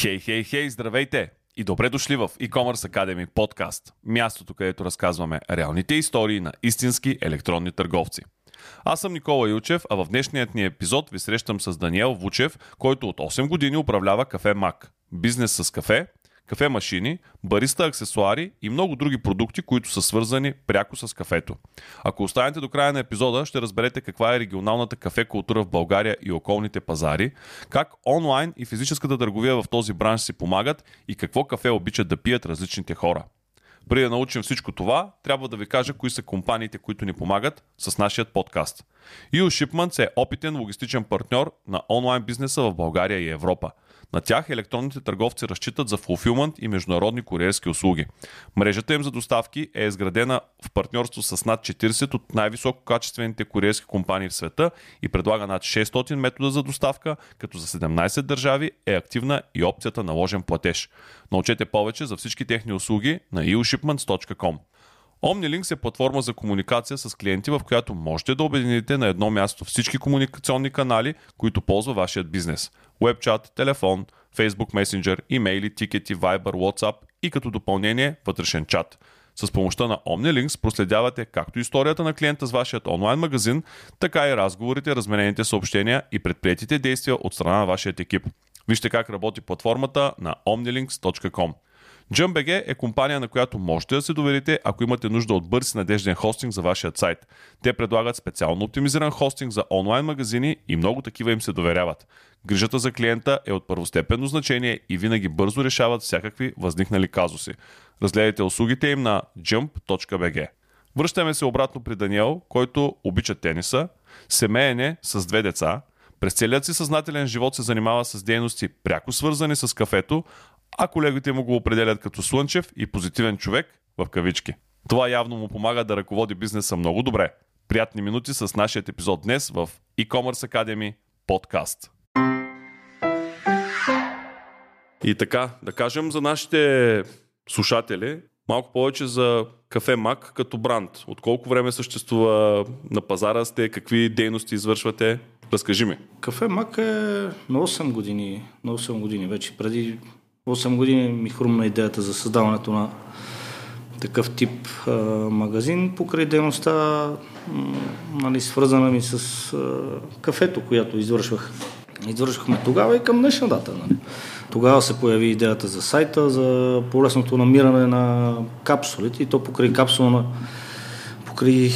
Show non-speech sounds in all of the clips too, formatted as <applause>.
Хей, хей, хей, здравейте! И добре дошли в e-commerce Academy подкаст. Мястото, където разказваме реалните истории на истински електронни търговци. Аз съм Никола Илчев, а в днешният ни епизод ви срещам с Даниел Вучев, който от 8 години управлява кафе Мак. Бизнес с кафе, кафе машини, бариста аксесуари и много други продукти, които са свързани пряко с кафето. Ако останете до края на епизода, ще разберете каква е регионалната кафе култура в България и околните пазари, как онлайн и физическата търговия в този бранш си помагат и какво кафе обичат да пият различните хора. Преди да научим всичко това, трябва да ви кажа кои са компаниите, които ни помагат с нашия подкаст. EU Shipments е опитен логистичен партньор на онлайн бизнеса в България и Европа. На тях електронните търговци разчитат за фулфилмент и международни куриерски услуги. Мрежата им за доставки е изградена в партньорство с над 40 от най-високо качествените куриерски компании в света и предлага над 600 метода за доставка, като за 17 държави е активна и опцията на ложен платеж. Научете повече за всички техни услуги на eushipments.com. OmniLinks е платформа за комуникация с клиенти, в която можете да обедините на едно място всички комуникационни канали, които ползва вашият бизнес. Webchat, телефон, Facebook Messenger, имейли, тикети, Viber, WhatsApp и като допълнение вътрешен чат. С помощта на OmniLinks проследявате както историята на клиента с вашият онлайн магазин, така и разговорите, разменените съобщения и предприятите действия от страна на вашият екип. Вижте как работи платформата на omnilinks.com. JumpBG е компания, на която можете да се доверите, ако имате нужда от бърз и надежден хостинг за вашия сайт. Те предлагат специално оптимизиран хостинг за онлайн магазини и много такива им се доверяват. Грижата за клиента е от първостепенно значение и винаги бързо решават всякакви възникнали казуси. Разгледайте услугите им на jump.bg. Връщаме се обратно при Даниел, който обича тениса, семейен е с две деца, през целият си съзнателен живот се занимава с дейности пряко свързани с кафето, а колегите му го определят като слънчев и позитивен човек в кавички. Това явно му помага да ръководи бизнеса много добре. Приятни минути с нашия епизод днес в e-commerce Academy подкаст. И така, да кажем за нашите слушатели малко повече за Кафе Мак като бранд. От колко време съществува на пазара сте, какви дейности извършвате? Разкажи ми. Кафе Мак е на 8 години, на 8 години вече. Преди 8 години ми хрумна идеята за създаването на такъв тип а, магазин, покрай дейността, нали, свързана ми с а, кафето, която извършвах. Извършвахме тогава и към днешна дата. Нали. Тогава се появи идеята за сайта, за по-лесното намиране на капсулите и то покрай капсула покрай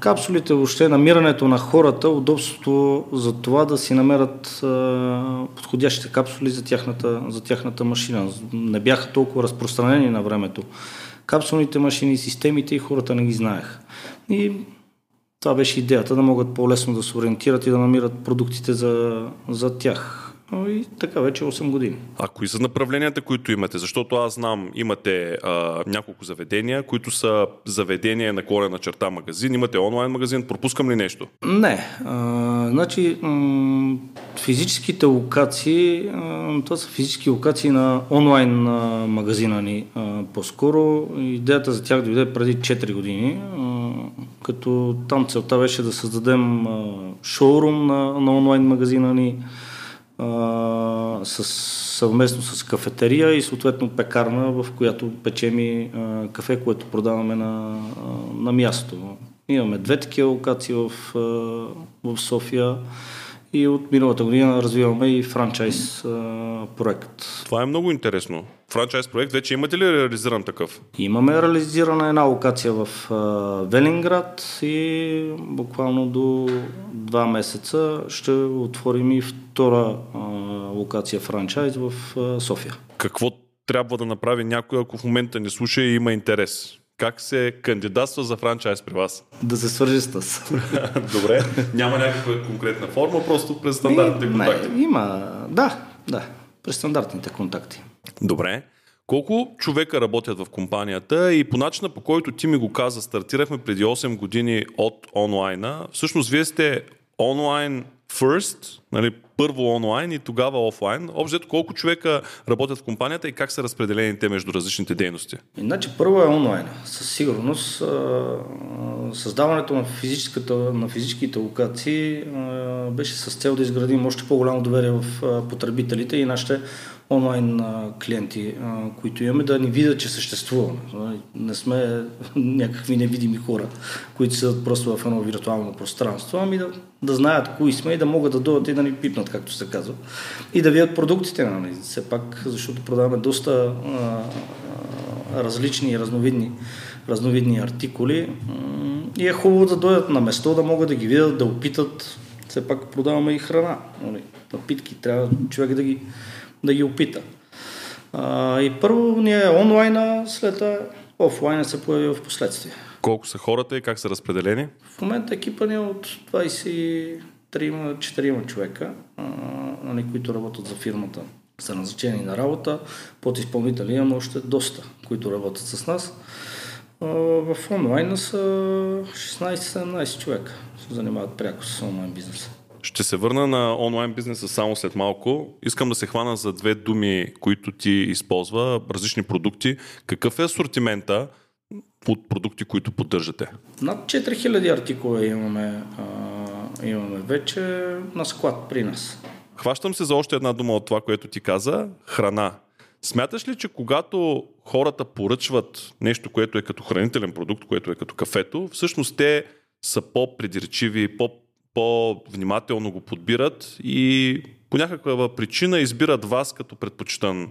капсулите, въобще намирането на хората, удобството за това да си намерят а, подходящите капсули за тяхната, за тяхната машина. Не бяха толкова разпространени на времето. Капсулните машини, системите и хората не ги знаеха. И това беше идеята, да могат по-лесно да се ориентират и да намират продуктите за, за тях. И така вече 8 години. А кои са направленията, които имате? Защото аз знам, имате а, няколко заведения, които са заведения на корена черта магазин, имате онлайн магазин, пропускам ли нещо? Не. А, значи, м- физическите локации, а, това са физически локации на онлайн а, магазина ни а, по-скоро. Идеята за тях дойде преди 4 години, а, като там целта беше да създадем а, шоурум на, на онлайн магазина ни, а, с, съвместно с кафетерия и съответно пекарна, в която печем и а, кафе, което продаваме на, а, на място. Имаме две такива локации в, а, в София и от миналата година развиваме и франчайз а, проект. Това е много интересно. Франчайз проект, вече имате ли реализиран такъв? Имаме реализирана една локация в а, Велинград и буквално до два месеца ще отворим и втора а, локация франчайз в а, София. Какво трябва да направи някой, ако в момента не слуша и има интерес? Как се кандидатства за франчайз при вас? Да се свържи с нас. <laughs> Добре. Няма някаква конкретна форма, просто през стандартните И, контакти. Не, има, да, да, през стандартните контакти. Добре. Колко човека работят в компанията и по начина по който ти ми го каза, стартирахме преди 8 години от онлайна. Всъщност вие сте онлайн first Нали, първо онлайн и тогава офлайн. Общо колко човека работят в компанията и как са разпределени те между различните дейности? Иначе първо е онлайн. Със сигурност създаването на, на физическите локации беше с цел да изградим още по-голямо доверие в потребителите и нашите онлайн клиенти, които имаме, да ни видят, че съществуваме. Не сме <laughs> някакви невидими хора, които са просто в едно виртуално пространство, ами да, да знаят кои сме и да могат да дойдат и да ни пипнат, както се казва. И да видят продуктите, нали? все пак, защото продаваме доста а, различни и разновидни, разновидни артикули. И е хубаво да дойдат на место, да могат да ги видят, да опитат. Все пак продаваме и храна, нали? напитки. Трябва човек да ги да ги опита. А, и първо ни е онлайна, след офлайна се появи в последствие. Колко са хората и как са разпределени? В момента екипа ни е от 23-4 човека, а, нали, които работят за фирмата са назначени на работа. Под изпълнители имаме още доста, които работят с нас. А, в онлайна са 16-17 човека, се занимават пряко с онлайн бизнеса. Ще се върна на онлайн бизнеса само след малко. Искам да се хвана за две думи, които ти използва, различни продукти. Какъв е асортимента от продукти, които поддържате? Над 4000 артикула имаме, а, имаме вече на склад при нас. Хващам се за още една дума от това, което ти каза. Храна. Смяташ ли, че когато хората поръчват нещо, което е като хранителен продукт, което е като кафето, всъщност те са по-придирчиви, по по-внимателно го подбират и по някаква причина избират вас като предпочитан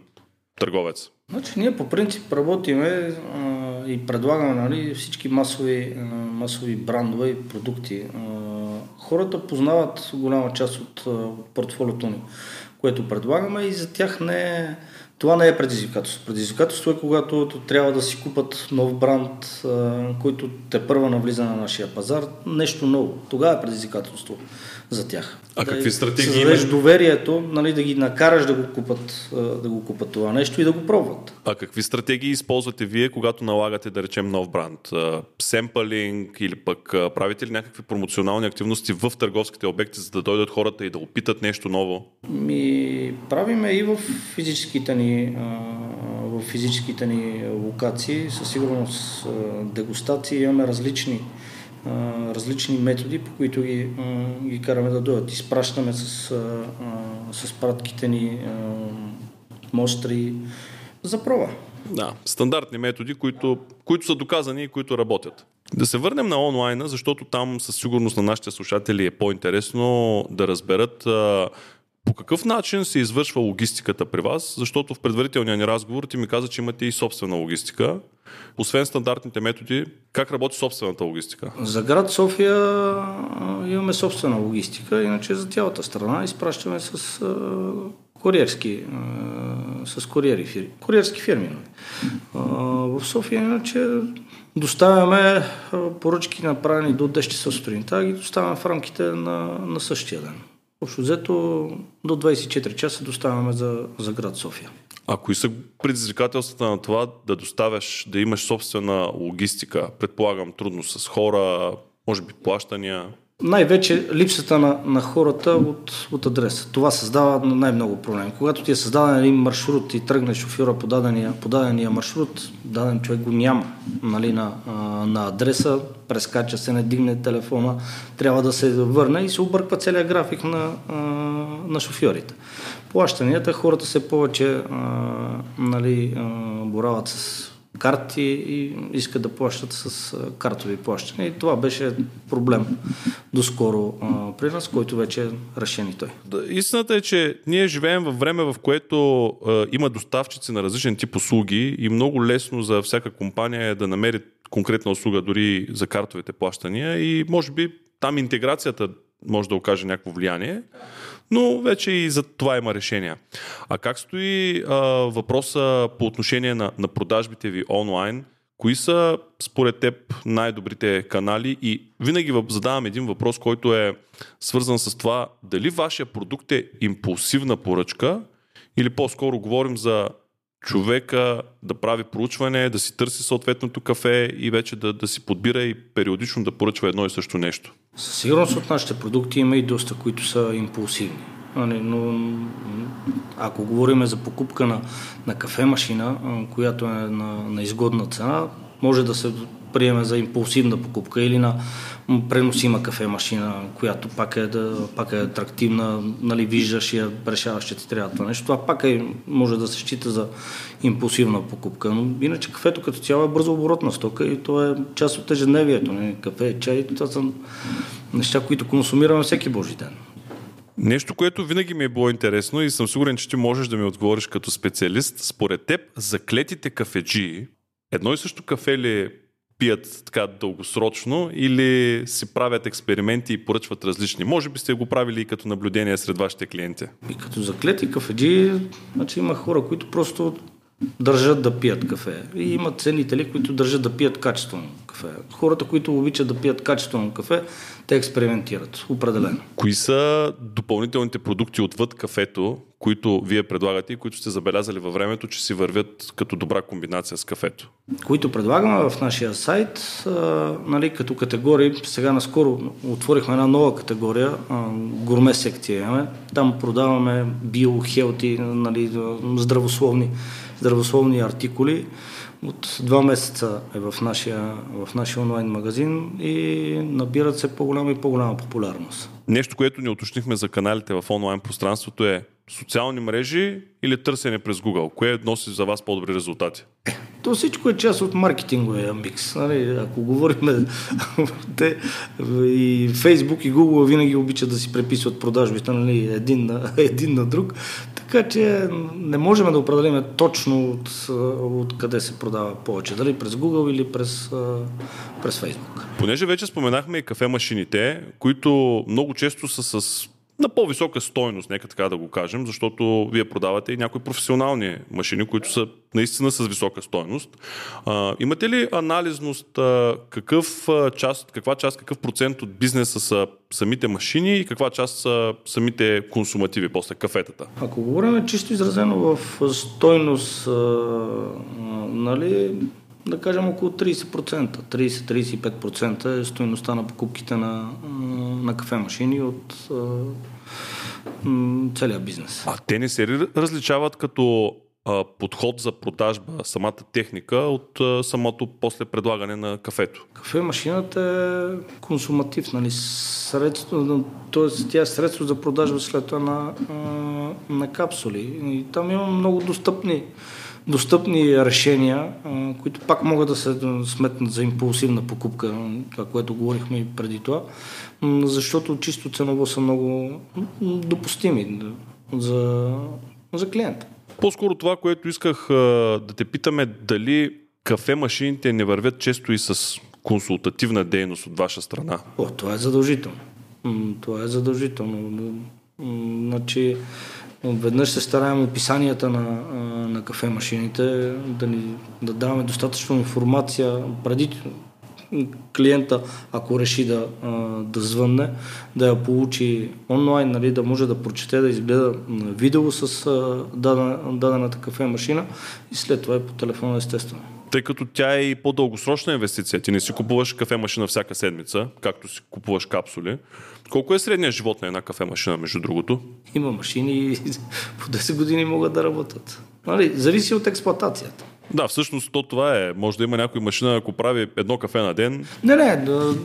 търговец? Значи ние по принцип работиме а, и предлагаме нали, всички масови, а, масови брандове и продукти. А, хората познават голяма част от а, портфолиото ни, което предлагаме и за тях не е това не е предизвикателство. Предизвикателство е когато трябва да си купат нов бранд, който те първа навлиза на нашия пазар, нещо ново. Тогава е предизвикателство за тях. А да какви стратегии имаш? доверието, нали, да ги накараш да го, купат, да го купат това нещо и да го пробват. А какви стратегии използвате вие, когато налагате, да речем, нов бранд? Семпалинг или пък правите ли някакви промоционални активности в търговските обекти, за да дойдат хората и да опитат нещо ново? Ми, правиме и в физическите ни, в физическите ни локации. Със сигурност дегустации имаме различни различни методи, по които ги, ги караме да дойдат. Изпращаме с, с пратките ни мостри за проба. Да, стандартни методи, които, които са доказани и които работят. Да се върнем на онлайна, защото там със сигурност на нашите слушатели е по-интересно да разберат по какъв начин се извършва логистиката при вас, защото в предварителния ни разговор ти ми каза, че имате и собствена логистика. Освен стандартните методи, как работи собствената логистика? За град София имаме собствена логистика, иначе за цялата страна изпращаме с куриерски, с куриери фирми, куриерски фирми. В София иначе доставяме поръчки направени до 10 часа сутринта, ги доставяме в рамките на, на същия ден. Общо взето до 24 часа доставяме за, за град София. А кои са предизвикателствата на това да доставяш, да имаш собствена логистика? Предполагам трудно с хора, може би плащания? Най-вече липсата на, на хората от, от адреса. Това създава най-много проблем. Когато ти е създаден един маршрут и тръгне шофьора по дадения, по дадения маршрут, даден човек го няма нали, на, на адреса, прескача се, не дигне телефона, трябва да се върне и се обърква целият график на, на шофьорите. Плащанията, хората се повече нали, борават с карти и искат да плащат с картови плащания. И това беше проблем доскоро а, при нас, който вече е решен и той. Истината е, че ние живеем в време, в което а, има доставчици на различен тип услуги и много лесно за всяка компания е да намери конкретна услуга дори за картовите плащания и може би там интеграцията може да окаже някакво влияние но вече и за това има решения. А как стои а, въпроса по отношение на, на продажбите ви онлайн? Кои са според теб най-добрите канали? И винаги задавам един въпрос, който е свързан с това дали вашия продукт е импулсивна поръчка или по-скоро говорим за човека да прави проучване, да си търси съответното кафе и вече да, да си подбира и периодично да поръчва едно и също нещо. Със сигурност от нашите продукти има и доста, които са импулсивни. Нали, но ако говорим за покупка на, на кафе машина, която е на, на изгодна цена, може да се приеме за импулсивна покупка или на преносима кафе машина, която пак е, да, пак е атрактивна, нали, виждаш я решаваш, че ти трябва това нещо. Това пак е, може да се счита за импулсивна покупка. Но иначе кафето като цяло е бързо оборотна стока и то е част от ежедневието. Не? Кафе, чай, това са неща, които консумираме всеки божи ден. Нещо, което винаги ми е било интересно и съм сигурен, че ти можеш да ми отговориш като специалист. Според теб, заклетите кафеджии, едно и също кафе ли пият така дългосрочно или си правят експерименти и поръчват различни? Може би сте го правили и като наблюдение сред вашите клиенти. И като заклети кафеджи, значи има хора, които просто държат да пият кафе. И има ценители, които държат да пият качествено кафе. Хората, които обичат да пият качествено кафе, те експериментират, определено. Кои са допълнителните продукти отвъд кафето, които вие предлагате и които сте забелязали във времето, че си вървят като добра комбинация с кафето? Които предлагаме в нашия сайт, а, нали, като категории, сега наскоро отворихме една нова категория, а, гурме секция имаме. Там продаваме био, хелти, нали, здравословни, здравословни артикули. От два месеца е в нашия, в нашия онлайн магазин и набират се по-голяма и по-голяма популярност. Нещо, което ни уточнихме за каналите в онлайн пространството е социални мрежи или търсене през Google? Кое носи за вас по-добри резултати? То всичко е част от маркетинговия микс. Нали? Ако говорим, те и Facebook и Google винаги обичат да си преписват продажбите нали? един, на, <laughs> един на друг. Така че не можем да определим точно от, от къде се продава повече. Дали през Google или през, през Facebook. Понеже вече споменахме и кафе машините, които много често са с на по-висока стойност, нека така да го кажем, защото вие продавате и някои професионални машини, които са наистина с висока стойност. А, имате ли анализност а, какъв част, каква част, какъв процент от бизнеса са самите машини и каква част са самите консумативи, после кафетата? Ако говорим чисто изразено в стойност, а, нали, да кажем около 30%, 30-35% е стоеността на покупките на, на кафе машини от целият бизнес. А те не се различават като а, подход за продажба, самата техника от а, самото после предлагане на кафето? Кафе машината е консуматив, нали? Средство, т.е. тя е средство за продажба след това на, на капсули. И там има много достъпни достъпни решения, които пак могат да се сметнат за импулсивна покупка, това, което говорихме и преди това, защото чисто ценово са много допустими за, за клиента. По-скоро това, което исках да те питаме, дали кафе машините не вървят често и с консултативна дейност от ваша страна? О, това е задължително. Това е задължително. Значи, Веднъж се стараем описанията на, на кафе машините да, ни, да даваме достатъчно информация преди клиента, ако реши да, да звънне, да я получи онлайн, нали, да може да прочете, да изгледа видео с дадена, дадената кафе машина и след това е по телефона естествено тъй като тя е и по-дългосрочна инвестиция. Ти не си купуваш кафе машина всяка седмица, както си купуваш капсули. Колко е средният живот на една кафе машина, между другото? Има машини <laughs> по 10 години могат да работят. Нали, зависи от експлуатацията. Да, всъщност то това е. Може да има някой машина, ако прави едно кафе на ден. Не, не, да,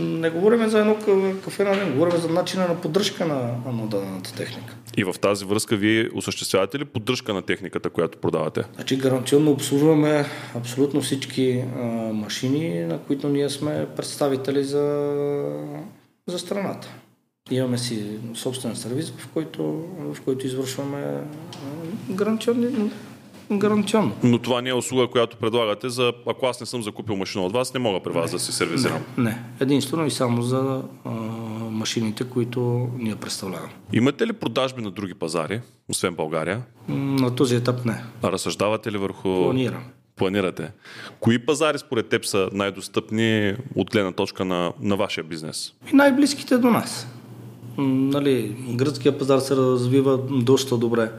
не говорим за едно кафе на ден, говорим за начина на поддръжка на, на дадената техника. И в тази връзка вие осъществявате ли поддръжка на техниката, която продавате? Значи гаранционно обслужваме абсолютно всички а, машини, на които ние сме представители за, за страната. Имаме си собствен сервис, в който, в който извършваме гаранционни гаранционно. Но това не е услуга, която предлагате за, ако аз не съм закупил машина от вас, не мога при вас не, да си сервизирам. Не, не. единствено и само за а, машините, които ние представляваме. Имате ли продажби на други пазари, освен България? На този етап не. А разсъждавате ли върху... Планирам. Планирате. Кои пазари според теб са най-достъпни от гледна точка на, на вашия бизнес? И най-близките до нас. Нали, гръцкия пазар се развива доста добре.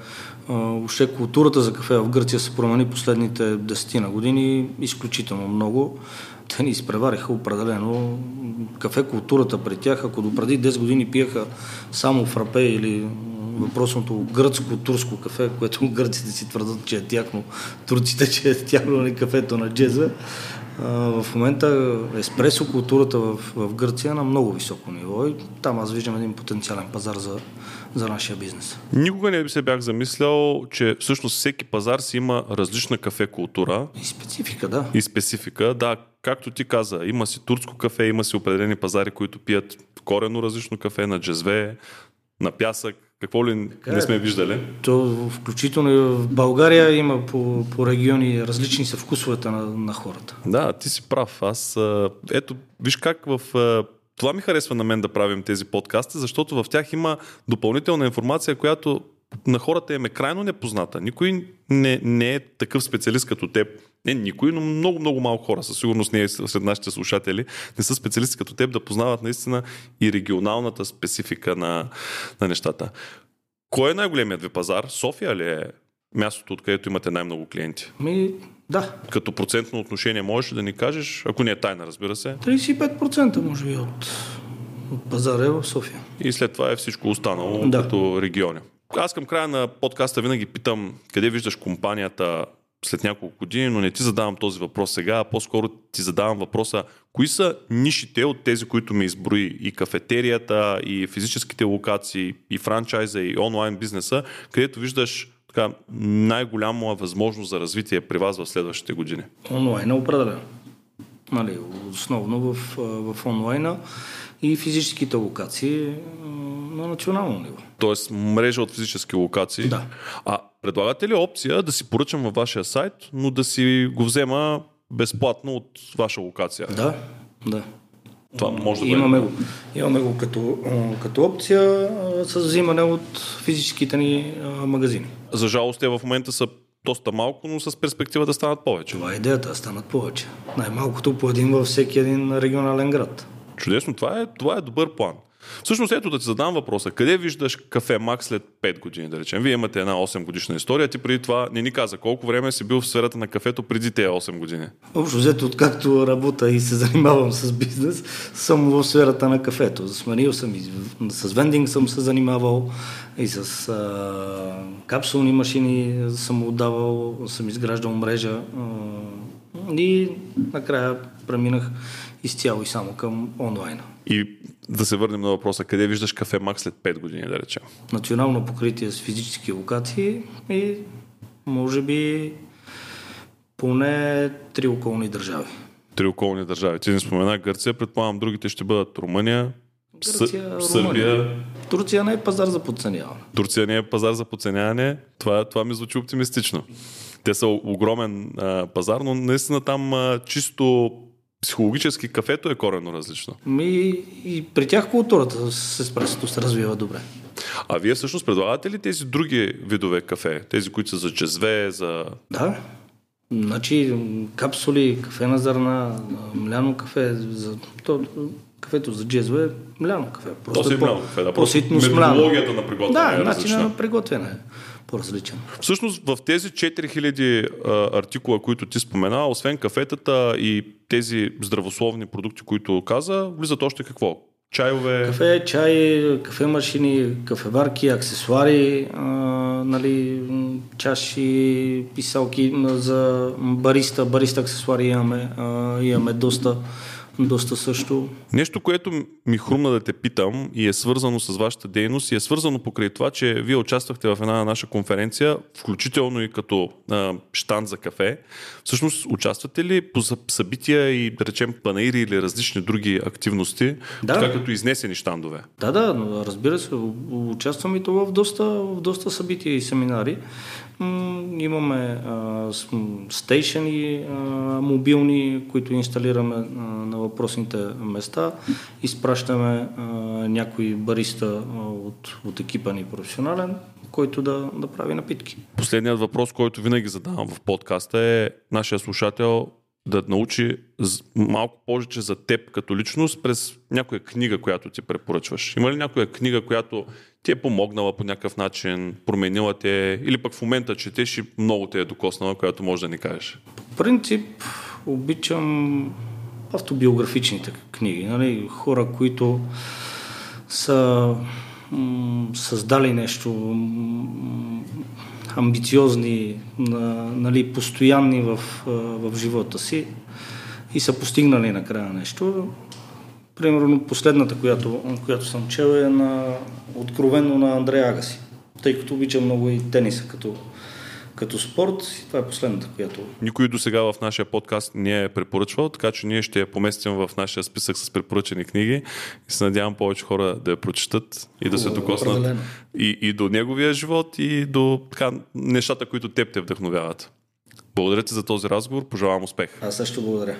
Въобще културата за кафе в Гърция се промени последните десетина години изключително много. Те ни изпревариха определено. Кафе културата при тях, ако допреди 10 години пиеха само фрапе или въпросното гръцко-турско кафе, което <laughs> гърците си твърдат, че е тяхно, турците, че е тяхно на кафето на джеза. В момента еспресо културата в, в Гърция е на много високо ниво и там аз виждам един потенциален пазар за, за нашия бизнес. Никога не би се бях замислял, че всъщност всеки пазар си има различна кафе култура. И специфика, да. И специфика, да. Както ти каза, има си турско кафе, има си определени пазари, които пият корено различно кафе на джезве, на пясък, какво ли така не сме виждали? То включително и в България има по, по региони различни са вкусовете на, на хората. Да, ти си прав. Аз, ето, виж как в това ми харесва на мен да правим тези подкасти, защото в тях има допълнителна информация, която на хората им е крайно непозната. Никой не, не е такъв специалист като теб. Не никой, но много, много малко хора, със сигурност не е сред нашите слушатели, не са специалисти като теб да познават наистина и регионалната специфика на, на нещата. Кой е най-големият ви пазар? София ли е мястото, откъдето имате най-много клиенти? Ми, да. Като процентно отношение можеш да ни кажеш, ако не е тайна, разбира се? 35% може би от, от пазара е в София. И след това е всичко останало да. като региони. Аз към края на подкаста винаги питам къде виждаш компанията след няколко години, но не ти задавам този въпрос сега, а по-скоро ти задавам въпроса, кои са нишите от тези, които ми изброи и кафетерията, и физическите локации, и франчайза, и онлайн бизнеса, където виждаш така, най-голяма възможност за развитие при вас в следващите години? Онлайн е определено. Нали, основно в, в онлайна и физическите локации на национално ниво. Тоест мрежа от физически локации. Да. А предлагате ли опция да си поръчам във вашия сайт, но да си го взема безплатно от ваша локация? Да, да. Това може да имаме го, имаме го като, като опция с взимане от физическите ни магазини. За жалост те в момента са доста малко, но с перспектива да станат повече. Това е идеята, да станат повече. Най-малкото по един във всеки един регионален град. Чудесно, това е, това е добър план. Всъщност, ето да ти задам въпроса. Къде виждаш кафе Мак след 5 години, да речем? Вие имате една 8 годишна история. Ти преди това не ни каза колко време си бил в сферата на кафето преди тези 8 години. Общо взето, откакто работя и се занимавам с бизнес, съм в сферата на кафето. Сменил съм и с вендинг съм се занимавал и с а, капсулни машини съм отдавал, съм изграждал мрежа а, и накрая преминах изцяло и само към онлайна. И да се върнем на въпроса, къде виждаш кафе Мак след 5 години, да речем? Национално покритие с физически локации и може би поне три околни държави. Три околни държави. Ти не спомена Гърция, предполагам другите ще бъдат Румъния, Гърция, Сърбия. Турция не е пазар за подценяване. Турция не е пазар за подценяване. Това, това ми звучи оптимистично. Те са огромен а, пазар, но наистина там а, чисто психологически кафето е коренно различно. Ми, и при тях културата с еспресото се развива добре. А вие всъщност предлагате ли тези други видове кафе? Тези, които са за джезве, за... Да. Значи капсули, кафе на зърна, мляно кафе, за... То, кафето за джезве е мляно кафе. Просто То си е мляно кафе, да. Просто методологията на приготвяне да, е начинът на приготвяне по-различен. Всъщност в тези 4000 а, артикула, които ти спомена, освен кафетата и тези здравословни продукти, които каза, влизат още какво? Чайове? Кафе, чай, кафе машини, кафеварки, аксесуари, а, нали, чаши, писалки за бариста, бариста аксесуари имаме, а, имаме доста доста също. Нещо, което ми хрумна да те питам и е свързано с вашата дейност и е свързано покрай това, че вие участвахте в една наша конференция, включително и като а, штан за кафе. Всъщност, участвате ли по събития и, да речем, панаири или различни други активности, да. така като изнесени штандове? Да, да, разбира се, участвам и това в доста, в доста събития и семинари. Имаме стейшени мобилни, които инсталираме а, на въпросните места. Изпращаме а, някой бариста а, от, от екипа ни професионален, който да, да прави напитки. Последният въпрос, който винаги задавам в подкаста е нашия слушател да научи малко повече за теб като личност през някоя книга, която ти препоръчваш. Има ли някоя книга, която ти е помогнала по някакъв начин, променила те или пък в момента четеш и много те е докоснала, която може да ни кажеш? По принцип обичам автобиографичните книги. Нали? Хора, които са създали нещо амбициозни, на, нали, постоянни в, в живота си и са постигнали накрая нещо. Примерно последната, която, която съм чел е на, откровенно на Андрея Агаси, тъй като обичам много и тениса като, като спорт. Това е последната, която... Никой до сега в нашия подкаст не е препоръчвал, така че ние ще я поместим в нашия списък с препоръчени книги и се надявам повече хора да я прочитат и да се докоснат и, и до неговия живот и до така, нещата, които теб те вдъхновяват. Благодаря ти за този разговор, пожелавам успех. Аз също благодаря.